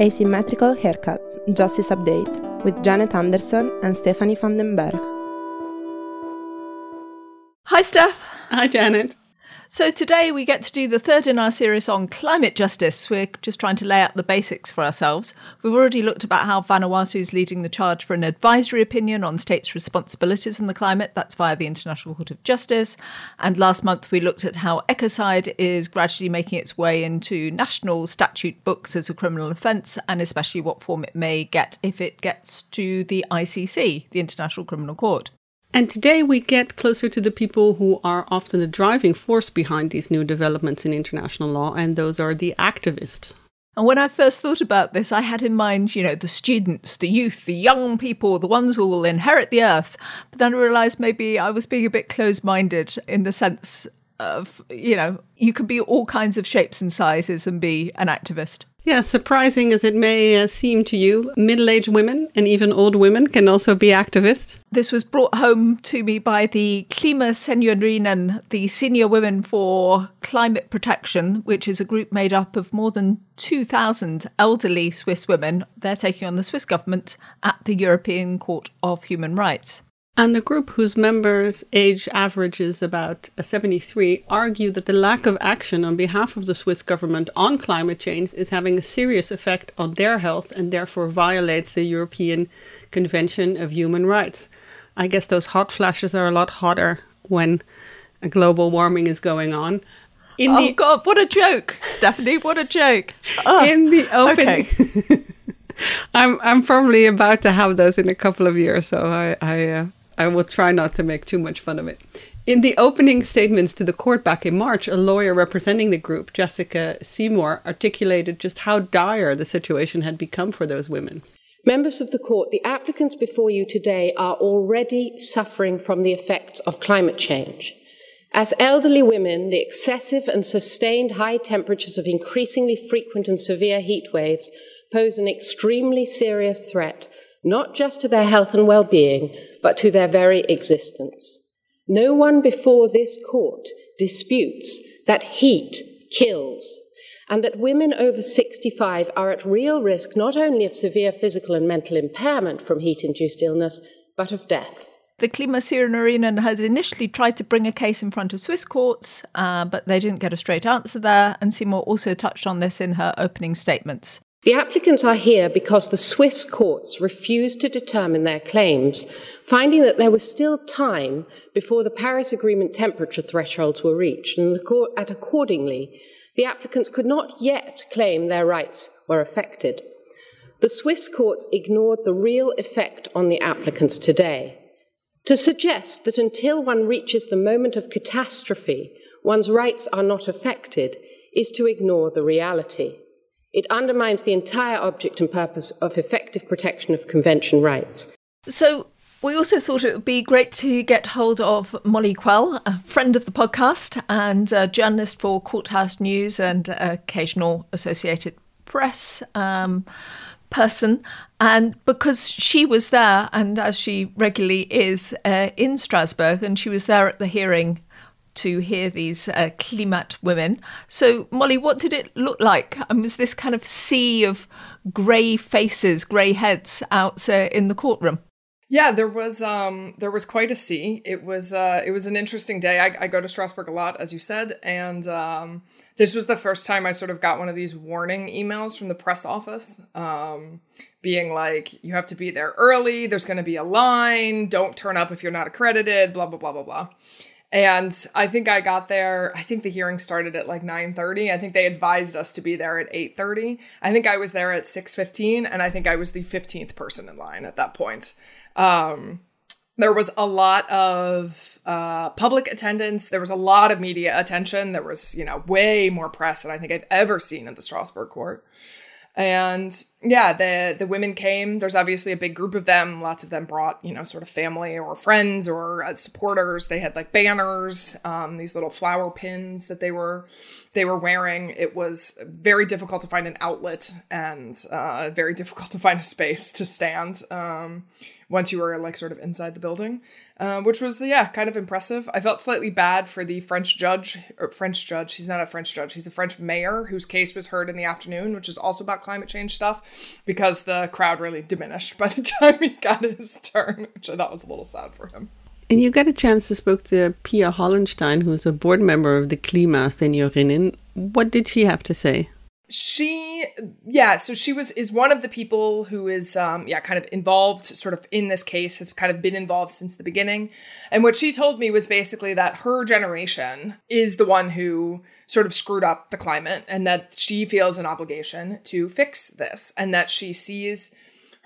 Asymmetrical Haircuts Justice Update with Janet Anderson and Stephanie van den Berg. Hi, Steph. Hi, Janet. So, today we get to do the third in our series on climate justice. We're just trying to lay out the basics for ourselves. We've already looked about how Vanuatu is leading the charge for an advisory opinion on states' responsibilities in the climate. That's via the International Court of Justice. And last month we looked at how ecocide is gradually making its way into national statute books as a criminal offence, and especially what form it may get if it gets to the ICC, the International Criminal Court. And today we get closer to the people who are often the driving force behind these new developments in international law, and those are the activists. And when I first thought about this, I had in mind, you know, the students, the youth, the young people, the ones who will inherit the earth. But then I realised maybe I was being a bit close minded in the sense of, you know, you can be all kinds of shapes and sizes and be an activist. Yeah, surprising as it may uh, seem to you, middle aged women and even old women can also be activists. This was brought home to me by the Klima KlimaSeniorinnen, the Senior Women for Climate Protection, which is a group made up of more than 2,000 elderly Swiss women. They're taking on the Swiss government at the European Court of Human Rights. And the group, whose members' age averages about 73, argue that the lack of action on behalf of the Swiss government on climate change is having a serious effect on their health and therefore violates the European Convention of Human Rights. I guess those hot flashes are a lot hotter when a global warming is going on. In oh, the, God, what a joke, Stephanie, what a joke. Oh, in the opening. Okay. I'm I'm probably about to have those in a couple of years, so I I uh, I will try not to make too much fun of it. In the opening statements to the court back in March, a lawyer representing the group, Jessica Simor, articulated just how dire the situation had become for those women. Members of the court, the applicants before you today are already suffering from the effects of climate change. As elderly women, the excessive and sustained high temperatures of increasingly frequent and severe heat waves pose an extremely serious threat not just to their health and well being, but to their very existence. No one before this court disputes that heat kills, and that women over 65 are at real risk not only of severe physical and mental impairment from heat induced illness, but of death. The KlimaSeniorinnen had initially tried to bring a case in front of Swiss courts, uh, but they didn't get a straight answer there, and Simor also touched on this in her opening statements. The applicants are here because the Swiss courts refused to determine their claims, finding that there was still time before the Paris Agreement temperature thresholds were reached, and, court, and accordingly, the applicants could not yet claim their rights were affected. The Swiss courts ignored the real effect on the applicants today. To suggest that until one reaches the moment of catastrophe, one's rights are not affected is to ignore the reality. It undermines the entire object and purpose of effective protection of convention rights. So, we also thought it would be great to get hold of Molly Quell, a friend of the podcast and a journalist for Courthouse News and occasional Associated Press um, person. And because she was there, and as she regularly is uh, in Strasbourg, and she was there at the hearing to hear these uh, Klimat women. So, Molly, what did it look like? Um, was this kind of sea of grey faces, grey heads out uh, in the courtroom? Yeah, there was um there was quite a sea. It was uh it was an interesting day. I, I go to Strasbourg a lot, as you said, and um this was the first time I sort of got one of these warning emails from the press office, um, being like, you have to be there early, there's gonna be a line, don't turn up if you're not accredited, blah blah blah blah blah. And I think I got there, I think the hearing started at like 9:30. I think they advised us to be there at 8:30. I think I was there at 6:15 and I think I was the 15th person in line at that point. Um, there was a lot of uh, public attendance. There was a lot of media attention. There was, you know, way more press than I think I've ever seen in the Strasbourg court. And yeah, the the women came. There's obviously a big group of them. Lots of them brought, you know, sort of family or friends or uh, supporters. They had like banners, um, these little flower pins that they were they were wearing. It was very difficult to find an outlet and uh, very difficult to find a space to stand. Um, once you were like sort of inside the building, uh, which was yeah kind of impressive. I felt slightly bad for the French judge or French judge. He's not a French judge. He's a French mayor whose case was heard in the afternoon, which is also about climate change stuff, because the crowd really diminished by the time he got his turn, which I thought was a little sad for him. And you got a chance to speak to Pia Hollenstein, who's a board member of the Klima Seniorinnen. What did she have to say? she yeah so she was is one of the people who is um yeah kind of involved sort of in this case has kind of been involved since the beginning and what she told me was basically that her generation is the one who sort of screwed up the climate and that she feels an obligation to fix this and that she sees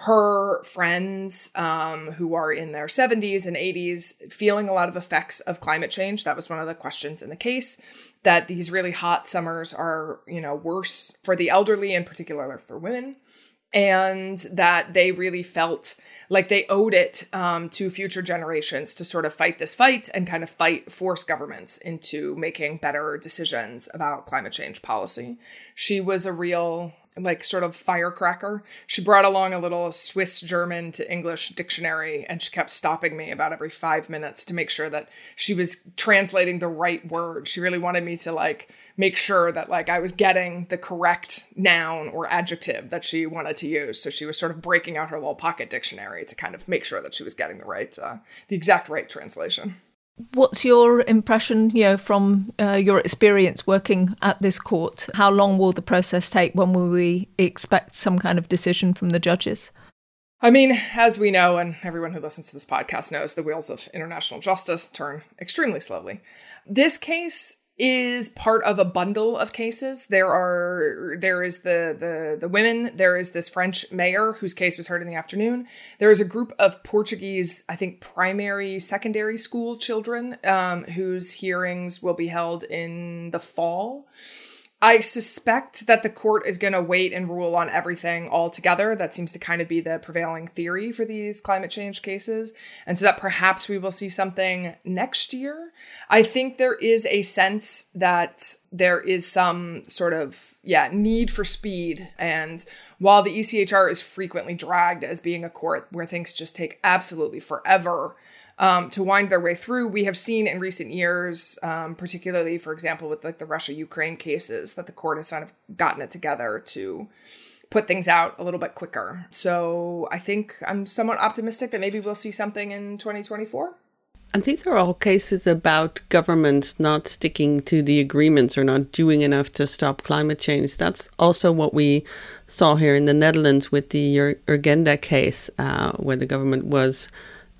her friends um, who are in their 70s and 80s feeling a lot of effects of climate change that was one of the questions in the case that these really hot summers are, you know, worse for the elderly and particularly for women. And that they really felt like they owed it um, to future generations to sort of fight this fight and kind of fight, force governments into making better decisions about climate change policy. She was a real like sort of firecracker. She brought along a little Swiss German to English dictionary and she kept stopping me about every 5 minutes to make sure that she was translating the right word. She really wanted me to like make sure that like I was getting the correct noun or adjective that she wanted to use. So she was sort of breaking out her little pocket dictionary to kind of make sure that she was getting the right uh, the exact right translation. What's your impression, you know, from uh, your experience working at this court? How long will the process take? When will we expect some kind of decision from the judges? I mean, as we know, and everyone who listens to this podcast knows, the wheels of international justice turn extremely slowly. This case is part of a bundle of cases. There are there is the the the women. There is this French mayor whose case was heard in the afternoon. There is a group of Portuguese, I think, primary secondary school children um, whose hearings will be held in the fall. I suspect that the court is going to wait and rule on everything all together. That seems to kind of be the prevailing theory for these climate change cases. And so that perhaps we will see something next year. I think there is a sense that there is some sort of, yeah, need for speed. And while the ECHR is frequently dragged as being a court where things just take absolutely forever um, to wind their way through. We have seen in recent years, um, particularly, for example, with like the Russia Ukraine cases, that the court has kind of gotten it together to put things out a little bit quicker. So I think I'm somewhat optimistic that maybe we'll see something in 2024. And these are all cases about governments not sticking to the agreements or not doing enough to stop climate change. That's also what we saw here in the Netherlands with the Urgenda case, uh, where the government was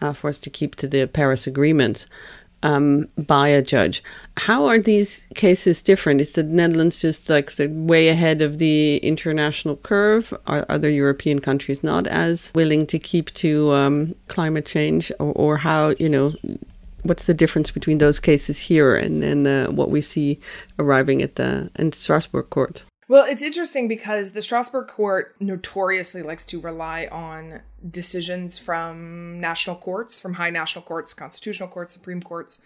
uh, for us to keep to the Paris Agreement um, by a judge. How are these cases different? Is the Netherlands just like way ahead of the international curve? Are other European countries not as willing to keep to um, climate change, or, or, how you know? What's the difference between those cases here and, and uh, what we see arriving at the in Strasbourg court? Well, it's interesting because the Strasbourg court notoriously likes to rely on decisions from national courts, from high national courts, constitutional courts, supreme courts,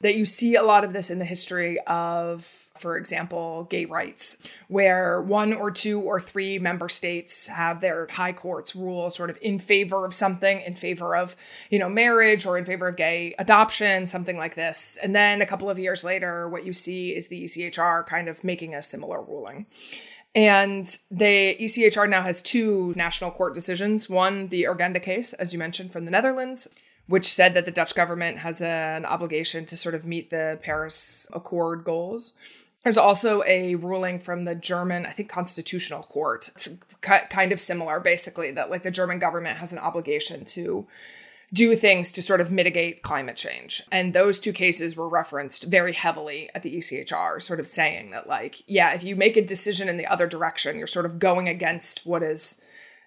that you see a lot of this in the history of for example, gay rights, where one or two or three member states have their high courts rule sort of in favor of something, in favor of, you know, marriage or in favor of gay adoption, something like this. And then a couple of years later, what you see is the ECHR kind of making a similar ruling. And the ECHR now has two national court decisions. One, the Urgenda case, as you mentioned, from the Netherlands, which said that the Dutch government has an obligation to sort of meet the Paris Accord goals. There's also a ruling from the German, I think, constitutional court. It's kind of similar, basically, that like the German government has an obligation to do things to sort of mitigate climate change. And those two cases were referenced very heavily at the ECHR, sort of saying that, like, yeah, if you make a decision in the other direction, you're sort of going against what is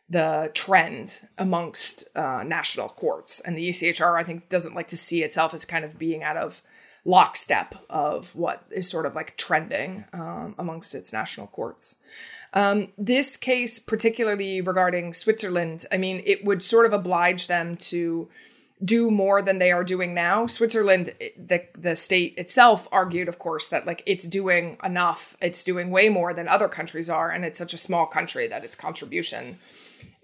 the trend amongst uh, national courts. And the ECHR, I think, doesn't like to see itself as kind of being out of lockstep of what is sort of like trending um, amongst its national courts. Um, this case, particularly regarding Switzerland, I mean, it would sort of oblige them to do more than they are doing now. Switzerland, the the state itself argued, of course, that like it's doing enough. It's doing way more than other countries are, and it's such a small country that its contribution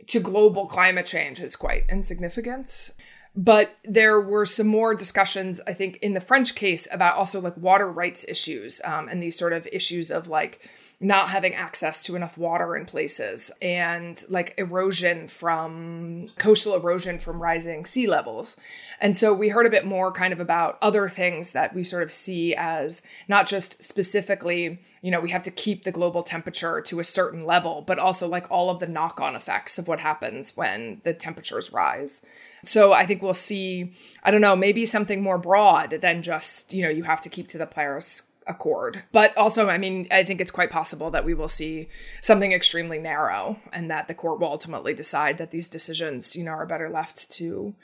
to global climate change is quite insignificant. But there were some more discussions, I think, in the French case about also like water rights issues um, and these sort of issues of like not having access to enough water in places and like erosion from coastal erosion from rising sea levels. And so we heard a bit more kind of about other things that we sort of see as not just specifically, you know, we have to keep the global temperature to a certain level, but also like all of the knock on effects of what happens when the temperatures rise. So I think we'll see, I don't know, maybe something more broad than just, you know, you have to keep to the Paris Accord. But also, I mean, I think it's quite possible that we will see something extremely narrow and that the court will ultimately decide that these decisions, you know, are better left to,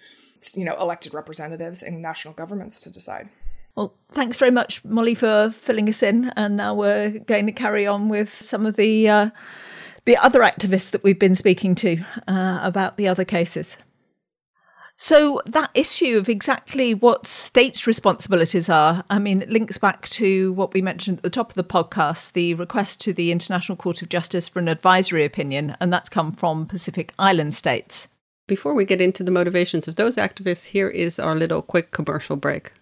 you know, elected representatives and national governments to decide. Well, thanks very much, Molly, for filling us in. And now we're going to carry on with some of the uh, the other activists that we've been speaking to uh, about the other cases. So that issue of exactly what states' responsibilities are, I mean, it links back to what we mentioned at the top of the podcast, the request to the International Court of Justice for an advisory opinion, and that's come from Pacific Island states. Before we get into the motivations of those activists, here is our little quick commercial break.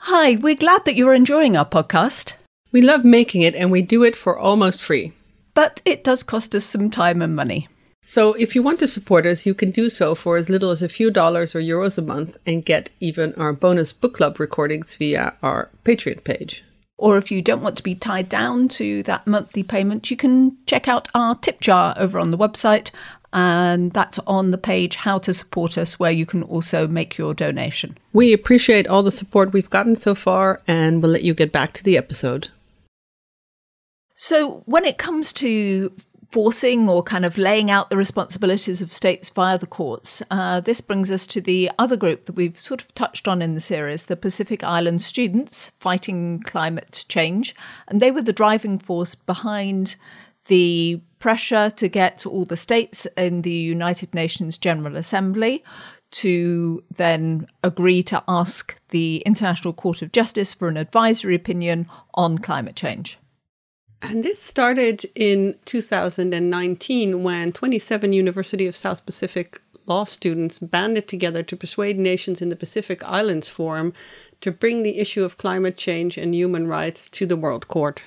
Hi, we're glad that you're enjoying our podcast. We love making it and we do it for almost free. But it does cost us some time and money. So, if you want to support us, you can do so for as little as a few dollars or euros a month and get even our bonus book club recordings via our Patreon page. Or if you don't want to be tied down to that monthly payment, you can check out our tip jar over on the website. And that's on the page How to Support Us, where you can also make your donation. We appreciate all the support we've gotten so far, and we'll let you get back to the episode. So, when it comes to forcing or kind of laying out the responsibilities of states via the courts. Uh, this brings us to the other group that we've sort of touched on in the series, the Pacific Island students fighting climate change. And they were the driving force behind the pressure to get all the states in the United Nations General Assembly to then agree to ask the International Court of Justice for an advisory opinion on climate change. And this started in 2019 when 27 University of South Pacific law students banded together to persuade nations in the Pacific Islands Forum to bring the issue of climate change and human rights to the World Court.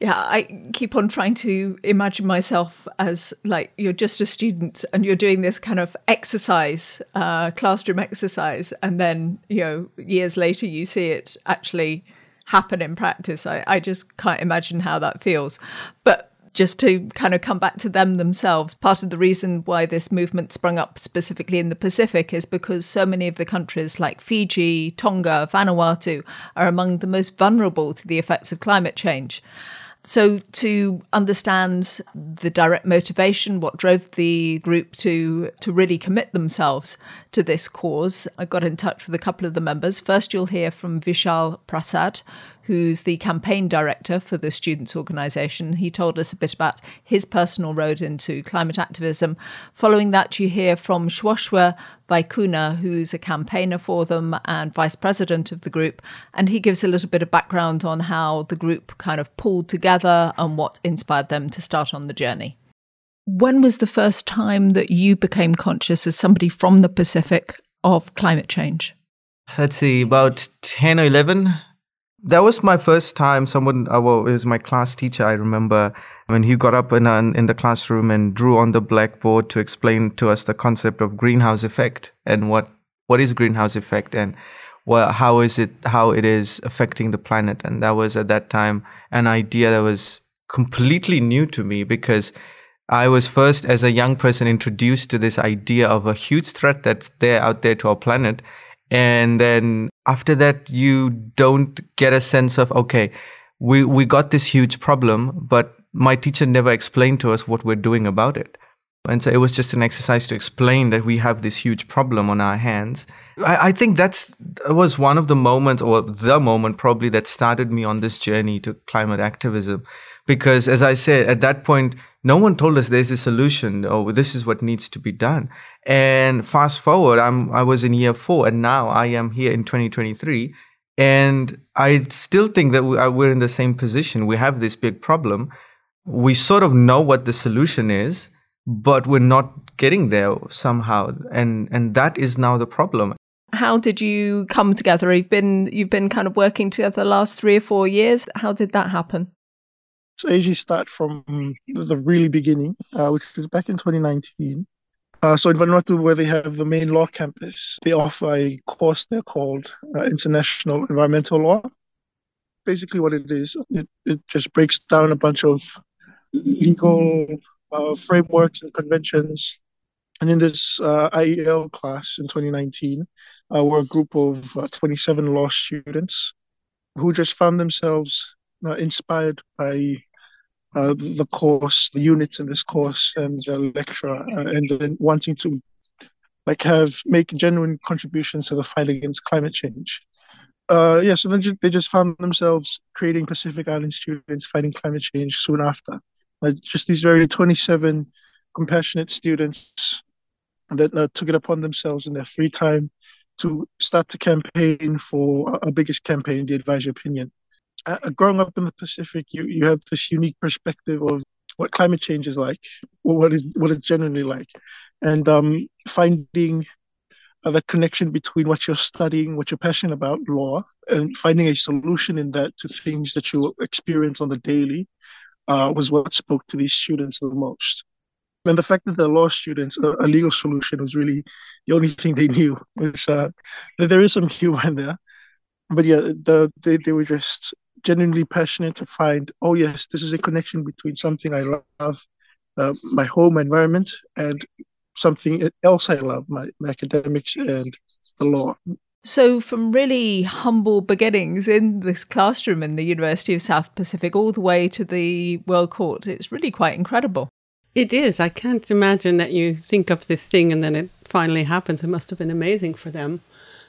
Yeah, I keep on trying to imagine myself as like you're just a student and you're doing this kind of exercise, uh, classroom exercise, and then you know years later you see it actually happen in practice. I, I just can't imagine how that feels. But just to kind of come back to them themselves, part of the reason why this movement sprung up specifically in the Pacific is because so many of the countries like Fiji, Tonga, Vanuatu are among the most vulnerable to the effects of climate change. So, to understand the direct motivation, what drove the group to to really commit themselves to this cause, I got in touch with a couple of the members. First, you'll hear from Vishal Prasad, who's the campaign director for the students' organisation. He told us a bit about his personal road into climate activism. Following that, you hear from Siosiua Veikune, who's a campaigner for them and vice president of the group. And he gives a little bit of background on how the group kind of pulled together and what inspired them to start on the journey. When was the first time that you became conscious as somebody from the Pacific of climate change? Let's see, about 10 or 11 that was my first time someone uh, well it was my class teacher i remember when he got up in, uh, in the classroom and drew on the blackboard to explain to us the concept of greenhouse effect and what what is greenhouse effect and well, how is it how it is affecting the planet. And that was at that time an idea that was completely new to me because I was first as a young person introduced to this idea of a huge threat that's there out there to our planet. And then after that you don't get a sense of okay we we got this huge problem but my teacher never explained to us what we're doing about it. And so it was just an exercise to explain that we have this huge problem on our hands. I, I think that's that was one of the moments or the moment probably that started me on this journey to climate activism. Because as i said at that point no one told us there's a solution or this is what needs to be done and fast forward, I'm I was in year four, and now I am here in 2023, and I still think that we are, in the same position. We have this big problem. We sort of know what the solution is, but we're not getting there somehow. And, and that is now the problem. How did you come together? You've been, you've been kind of working together the last three or four years. How did that happen? So AG start from the really beginning, uh, which is back in 2019. Uh, so in Vanuatu, where they have the main law campus, they offer a course there called uh, International Environmental Law. Basically, what it is, it, it just breaks down a bunch of legal uh, frameworks and conventions. And in this uh, IEL class in 2019, uh, we're a group of uh, 27 law students who just found themselves inspired by uh, the course, the units in this course, and the lecturer, uh, and then wanting to like have make genuine contributions to the fight against climate change. Uh, yeah, so then they just found themselves creating Pacific Island students fighting climate change soon after. Just these very 27 compassionate students that uh, took it upon themselves in their free time to start to campaign for a biggest campaign, the advisory opinion uh, growing up in the Pacific, you, you have this unique perspective of what climate change is like, what is what it's generally like, and um, finding uh, the connection between what you're studying, what you're passionate about, law, and finding a solution in that to things that you experience on the daily, uh, was what spoke to these students the most. And the fact that they're law students, a, a legal solution was really the only thing they knew. Which uh, there is some humor in there, but yeah, the, they they were just genuinely passionate to find, oh yes, this is a connection between something I love, uh, my home environment, and something else I love, my, my academics and the law. So, from really humble beginnings in this classroom in the University of South Pacific all the way to the World Court, it's really quite incredible. It is. I can't imagine that you think of this thing and then it finally happens. It must have been amazing for them.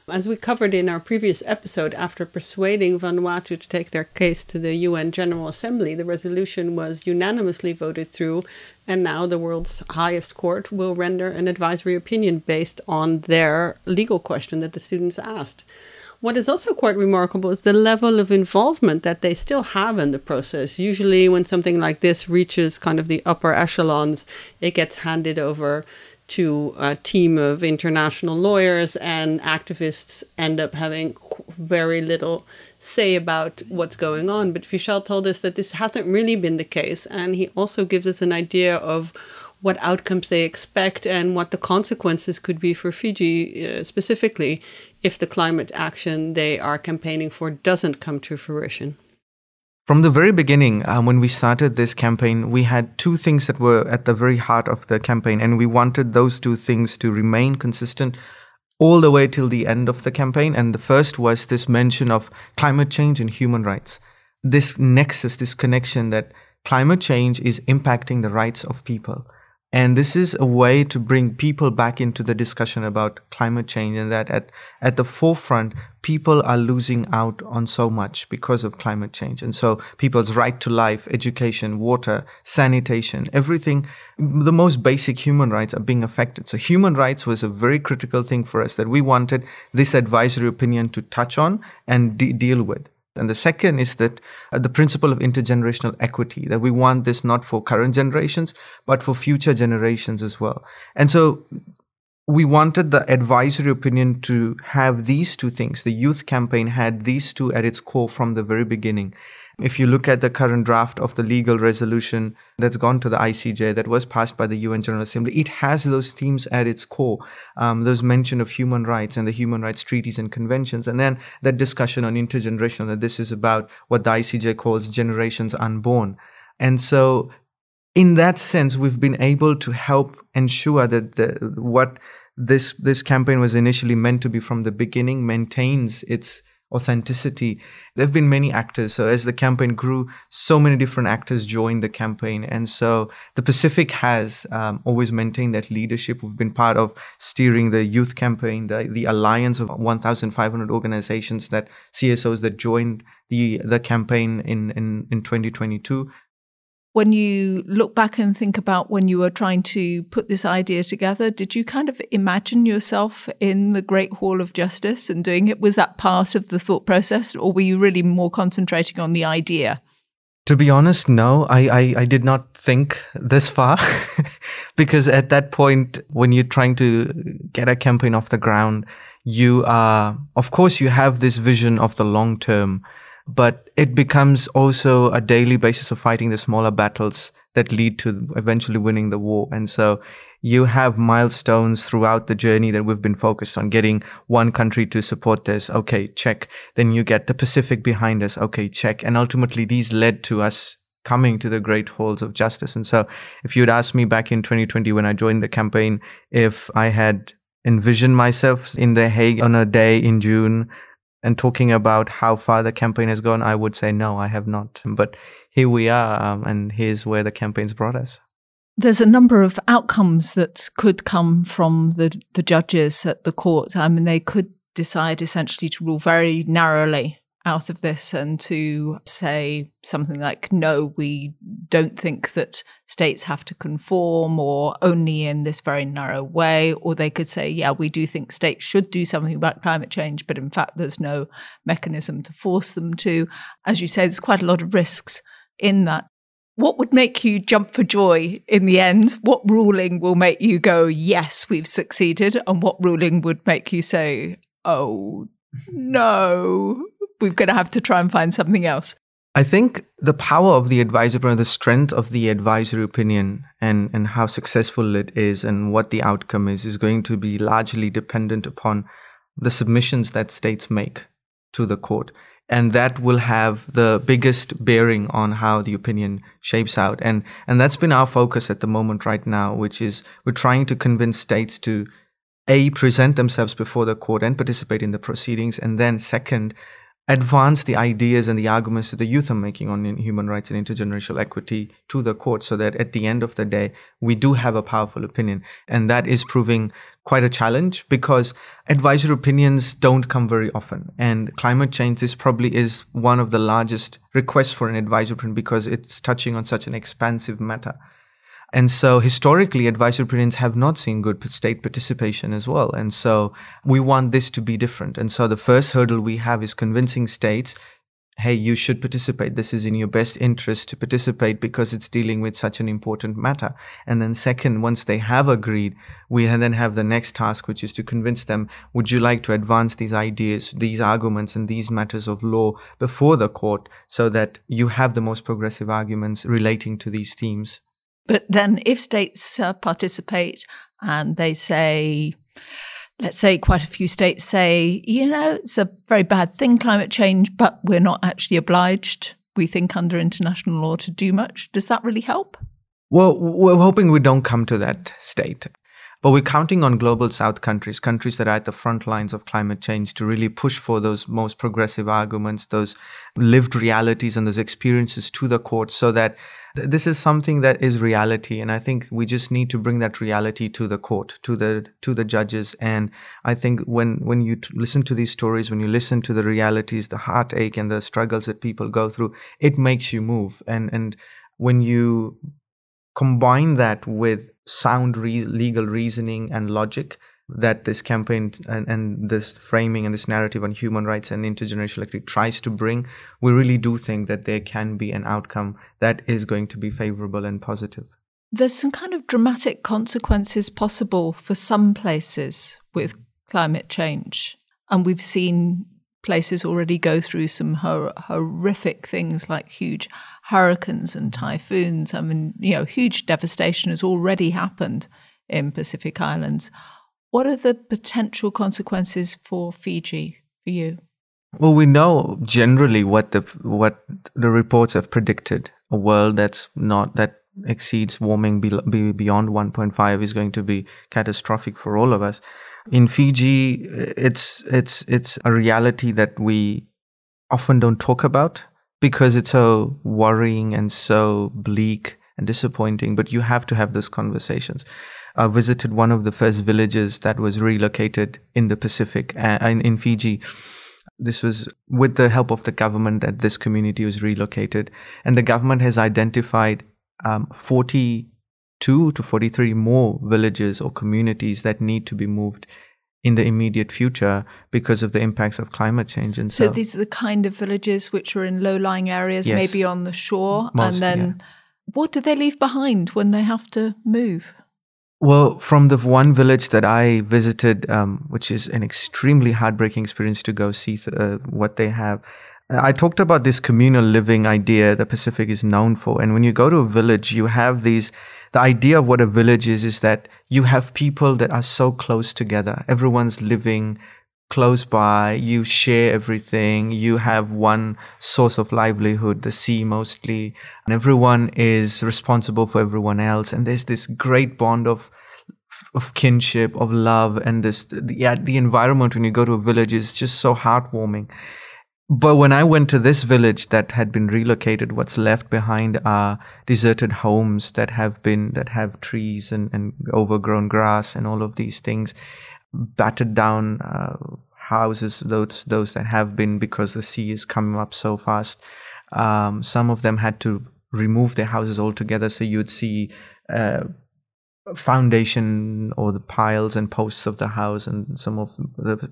As we covered in our previous episode, after persuading Vanuatu to take their case to the UN General Assembly, the resolution was unanimously voted through, and now the world's highest court will render an advisory opinion based on their legal question that the students asked. What is also quite remarkable is the level of involvement that they still have in the process. Usually, when something like this reaches kind of the upper echelons, it gets handed over to a team of international lawyers and activists end up having very little say about what's going on. But Vishal told us that this hasn't really been the case. And he also gives us an idea of what outcomes they expect and what the consequences could be for Fiji uh, specifically if the climate action they are campaigning for doesn't come to fruition. From the very beginning, um, when we started this campaign, we had two things that were at the very heart of the campaign, and we wanted those two things to remain consistent all the way till the end of the campaign. And the first was this mention of climate change and human rights. This nexus, this connection that climate change is impacting the rights of people. And this is a way to bring people back into the discussion about climate change and that at, at the forefront, people are losing out on so much because of climate change. And so people's right to life, education, water, sanitation, everything, the most basic human rights are being affected. So human rights was a very critical thing for us that we wanted this advisory opinion to touch on and de- deal with. And the second is that uh, the principle of intergenerational equity, that we want this not for current generations, but for future generations as well. And so we wanted the advisory opinion to have these two things. The youth campaign had these two at its core from the very beginning. If you look at the current draft of the legal resolution that's gone to the ICJ that was passed by the UN General Assembly, it has those themes at its core. Um, those mention of human rights and the human rights treaties and conventions, and then that discussion on intergenerational that this is about what the ICJ calls generations unborn. And so, in that sense, we've been able to help ensure that the, what this this campaign was initially meant to be from the beginning maintains its authenticity. There have been many actors. So as the campaign grew, so many different actors joined the campaign. And so the Pacific has um, always maintained that leadership. We've been part of steering the youth campaign, the, the alliance of 1,500 organizations that CSOs that joined the, the campaign in, in, in 2022 when you look back and think about when you were trying to put this idea together, did you kind of imagine yourself in the Great Hall of Justice and doing it? Was that part of the thought process, or were you really more concentrating on the idea? To be honest, no, I, I, I did not think this far. because at that point, when you're trying to get a campaign off the ground, you are, of course, you have this vision of the long term, but it becomes also a daily basis of fighting the smaller battles that lead to eventually winning the war. And so you have milestones throughout the journey that we've been focused on getting one country to support this. Okay, check. Then you get the Pacific behind us. Okay, check. And ultimately these led to us coming to the great halls of justice. And so if you'd asked me back in 2020 when I joined the campaign, if I had envisioned myself in The Hague on a day in June and talking about how far the campaign has gone, I would say no, I have not. But here we are, um, and here's where the campaign's brought us. There's a number of outcomes that could come from the, the judges at the court. I mean, they could decide essentially to rule very narrowly out of this and to say something like, no, we don't think that states have to conform or only in this very narrow way. Or they could say, yeah, we do think states should do something about climate change, but in fact, there's no mechanism to force them to. As you say, there's quite a lot of risks in that. What would make you jump for joy in the end? What ruling will make you go, yes, we've succeeded? And what ruling would make you say, oh, no, we're going to have to try and find something else? I think the power of the advisory, the strength of the advisory opinion and, and how successful it is and what the outcome is, is going to be largely dependent upon the submissions that states make to the court and that will have the biggest bearing on how the opinion shapes out and and that's been our focus at the moment right now which is we're trying to convince states to a present themselves before the court and participate in the proceedings and then second advance the ideas and the arguments that the youth are making on human rights and intergenerational equity to the court so that at the end of the day we do have a powerful opinion. And that is proving quite a challenge because advisory opinions don't come very often. And climate change this probably is one of the largest requests for an advisory opinion because it's touching on such an expansive matter and so historically, advisory opinions have not seen good state participation as well. And so we want this to be different. And so the first hurdle we have is convincing states hey, you should participate. This is in your best interest to participate because it's dealing with such an important matter. And then second, once they have agreed, we then have the next task, which is to convince them, would you like to advance these ideas, these arguments and these matters of law before the court so that you have the most progressive arguments relating to these themes? But then, if states uh, participate and they say, let's say quite a few states say, you know, it's a very bad thing, climate change, but we're not actually obliged, we think, under international law to do much, does that really help? Well, we're hoping we don't come to that state. But we're counting on global south countries, countries that are at the front lines of climate change, to really push for those most progressive arguments, those lived realities and those experiences to the court so that this is something that is reality and i think we just need to bring that reality to the court to the to the judges. And i think when when you t- listen to these stories when you listen to the realities the heartache and the struggles that people go through it makes you move. And and when you combine that with sound re- legal reasoning and logic that this campaign and, and this framing and this narrative on human rights and intergenerational equity tries to bring, we really do think that there can be an outcome that is going to be favorable and positive. There's some kind of dramatic consequences possible for some places with climate change. And we've seen places already go through some hor- horrific things like huge hurricanes and typhoons. I mean, you know, huge devastation has already happened in Pacific Islands. What are the potential consequences for Fiji for you? Well, we know generally what the what the reports have predicted. A world that's not that exceeds warming be, beyond 1.5 is going to be catastrophic for all of us. In Fiji, it's it's it's a reality that we often don't talk about because it's so worrying and so bleak and disappointing. But you have to have those conversations uh, visited one of the first villages that was relocated in the Pacific uh, in, in Fiji. This was with the help of the government that this community was relocated. And the government has identified um, 42 to 43 more villages or communities that need to be moved in the immediate future because of the impacts of climate change. And so, so these are the kind of villages which are in low lying areas, yes. maybe on the shore. Most, and then yeah. what do they leave behind when they have to move? Well, from the one village that I visited, um, which is an extremely heartbreaking experience to go see uh, what they have. I talked about this communal living idea the Pacific is known for. And when you go to a village, you have these, the idea of what a village is, is that you have people that are so close together. Everyone's living close by. You share everything. You have one source of livelihood, the sea mostly. And everyone is responsible for everyone else. And there's this great bond of, of kinship, of love. And this, the, the environment when you go to a village is just so heartwarming. But when I went to this village that had been relocated, what's left behind are deserted homes that have been, that have trees and, and overgrown grass and all of these things, battered down uh, houses, those, those that have been because the sea is coming up so fast. Um, some of them had to remove their houses altogether. So you'd see, uh, foundation or the piles and posts of the house and some of the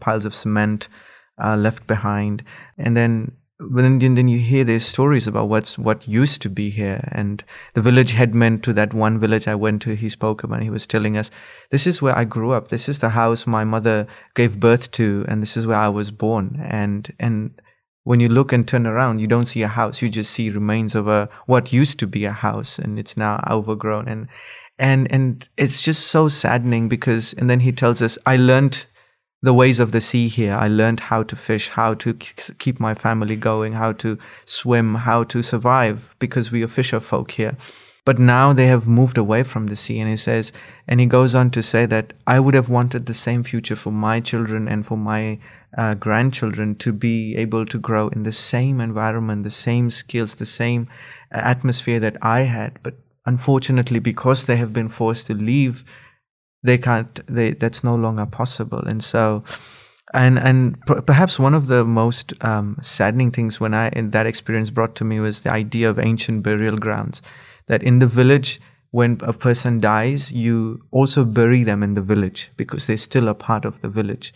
piles of cement uh, left behind, and then then then you hear these stories about what's what used to be here. And the village headman to that one village i went to he spoke about he was telling us this is where i grew up. This is the house my mother gave birth to and this is where i was born. And and when you look and turn around you don't see a house. You just see remains of a what used to be a house and it's now overgrown. And and and it's just so saddening because and then he tells us i learned the ways of the sea here. I learned how to fish, how to keep my family going, how to swim, how to survive because we are fisher folk here. But now they have moved away from the sea. And he says, and he goes on to say that I would have wanted the same future for my children and for my uh, grandchildren to be able to grow in the same environment, the same skills, the same uh, atmosphere that I had. But unfortunately, because they have been forced to leave they can't they that's no longer possible. And so and and p- perhaps one of the most um, saddening things when I that experience brought to me was the idea of ancient burial grounds. That in the village when a person dies you also bury them in the village because they're still a part of the village.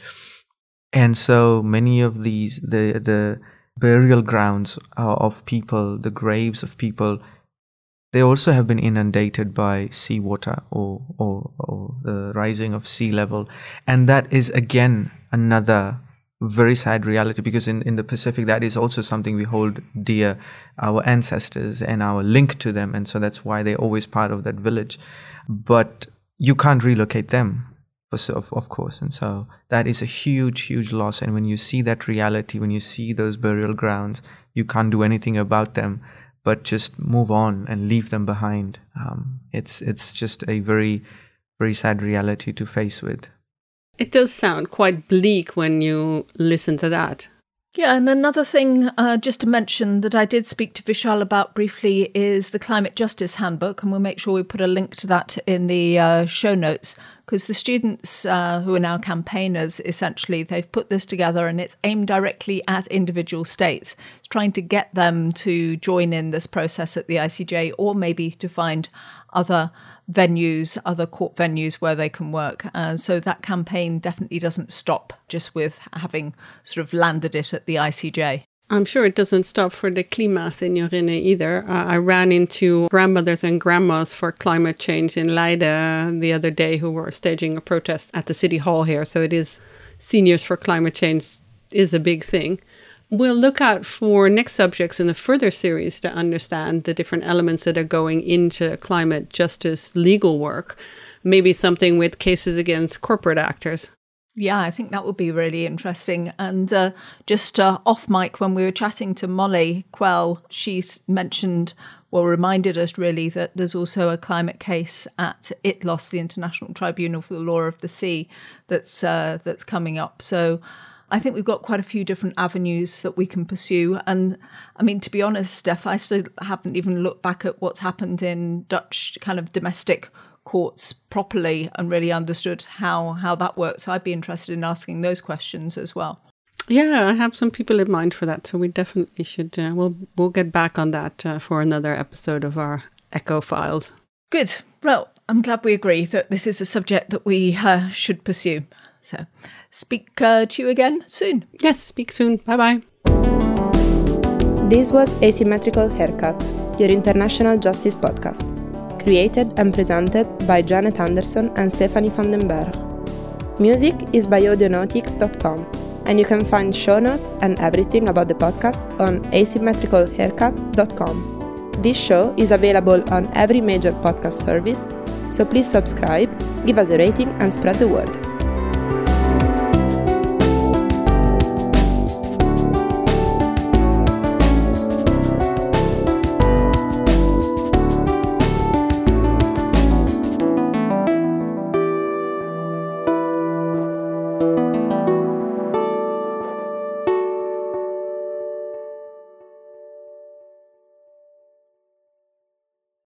And so many of these the the burial grounds of people the graves of people they also have been inundated by seawater or, or, or the rising of sea level. And that is again another very sad reality because in, in the Pacific, that is also something we hold dear, our ancestors and our link to them. And so that's why they're always part of that village. But you can't relocate them, of, of course. And so that is a huge, huge loss. And when you see that reality, when you see those burial grounds, you can't do anything about them but just move on and leave them behind. Um, it's it's just a very very sad reality to face with. It does sound quite bleak when you listen to that. Yeah, and another thing uh, just to mention that I did speak to Vishal about briefly is the Climate Justice Handbook, and we'll make sure we put a link to that in the uh, show notes because the students uh, who are now campaigners essentially they've put this together and it's aimed directly at individual states. It's trying to get them to join in this process at the ICJ or maybe to find other venues, other court venues where they can work. And so that campaign definitely doesn't stop just with having sort of landed it at the ICJ. I'm sure it doesn't stop for the Klimaseniorinne either. Uh, I ran into grandmothers and grandmas for climate change in Leiden the other day who were staging a protest at the city hall here. So it is seniors for climate change is a big thing. We'll look out for next subjects in the further series to understand the different elements that are going into climate justice legal work. Maybe something with cases against corporate actors. Yeah, I think that would be really interesting. And uh, just uh, off mic, when we were chatting to Molly Quell, she mentioned, well, reminded us really that there's also a climate case at ITLOS, the International Tribunal for the Law of the Sea, that's uh, that's coming up. So I think we've got quite a few different avenues that we can pursue. And I mean, to be honest, Steph, I still haven't even looked back at what's happened in Dutch kind of domestic courts properly and really understood how how that works. So I'd be interested in asking those questions as well. Yeah, I have some people in mind for that, so we definitely should. Uh, we'll we'll get back on that uh, for another episode of our Eco Files. Good. Well, I'm glad we agree that this is a subject that we uh, should pursue. So, speak uh, to you again soon. Yes, speak soon. Bye bye. This was Asymmetrical Haircuts, your international justice podcast. created and presented by Janet Anderson and Stephanie van den Berg. Music is by audionautix.com, and you can find show notes and everything about the podcast on asymmetricalhaircuts.com. This show is available on every major podcast service, so please subscribe, give us a rating, and spread the word.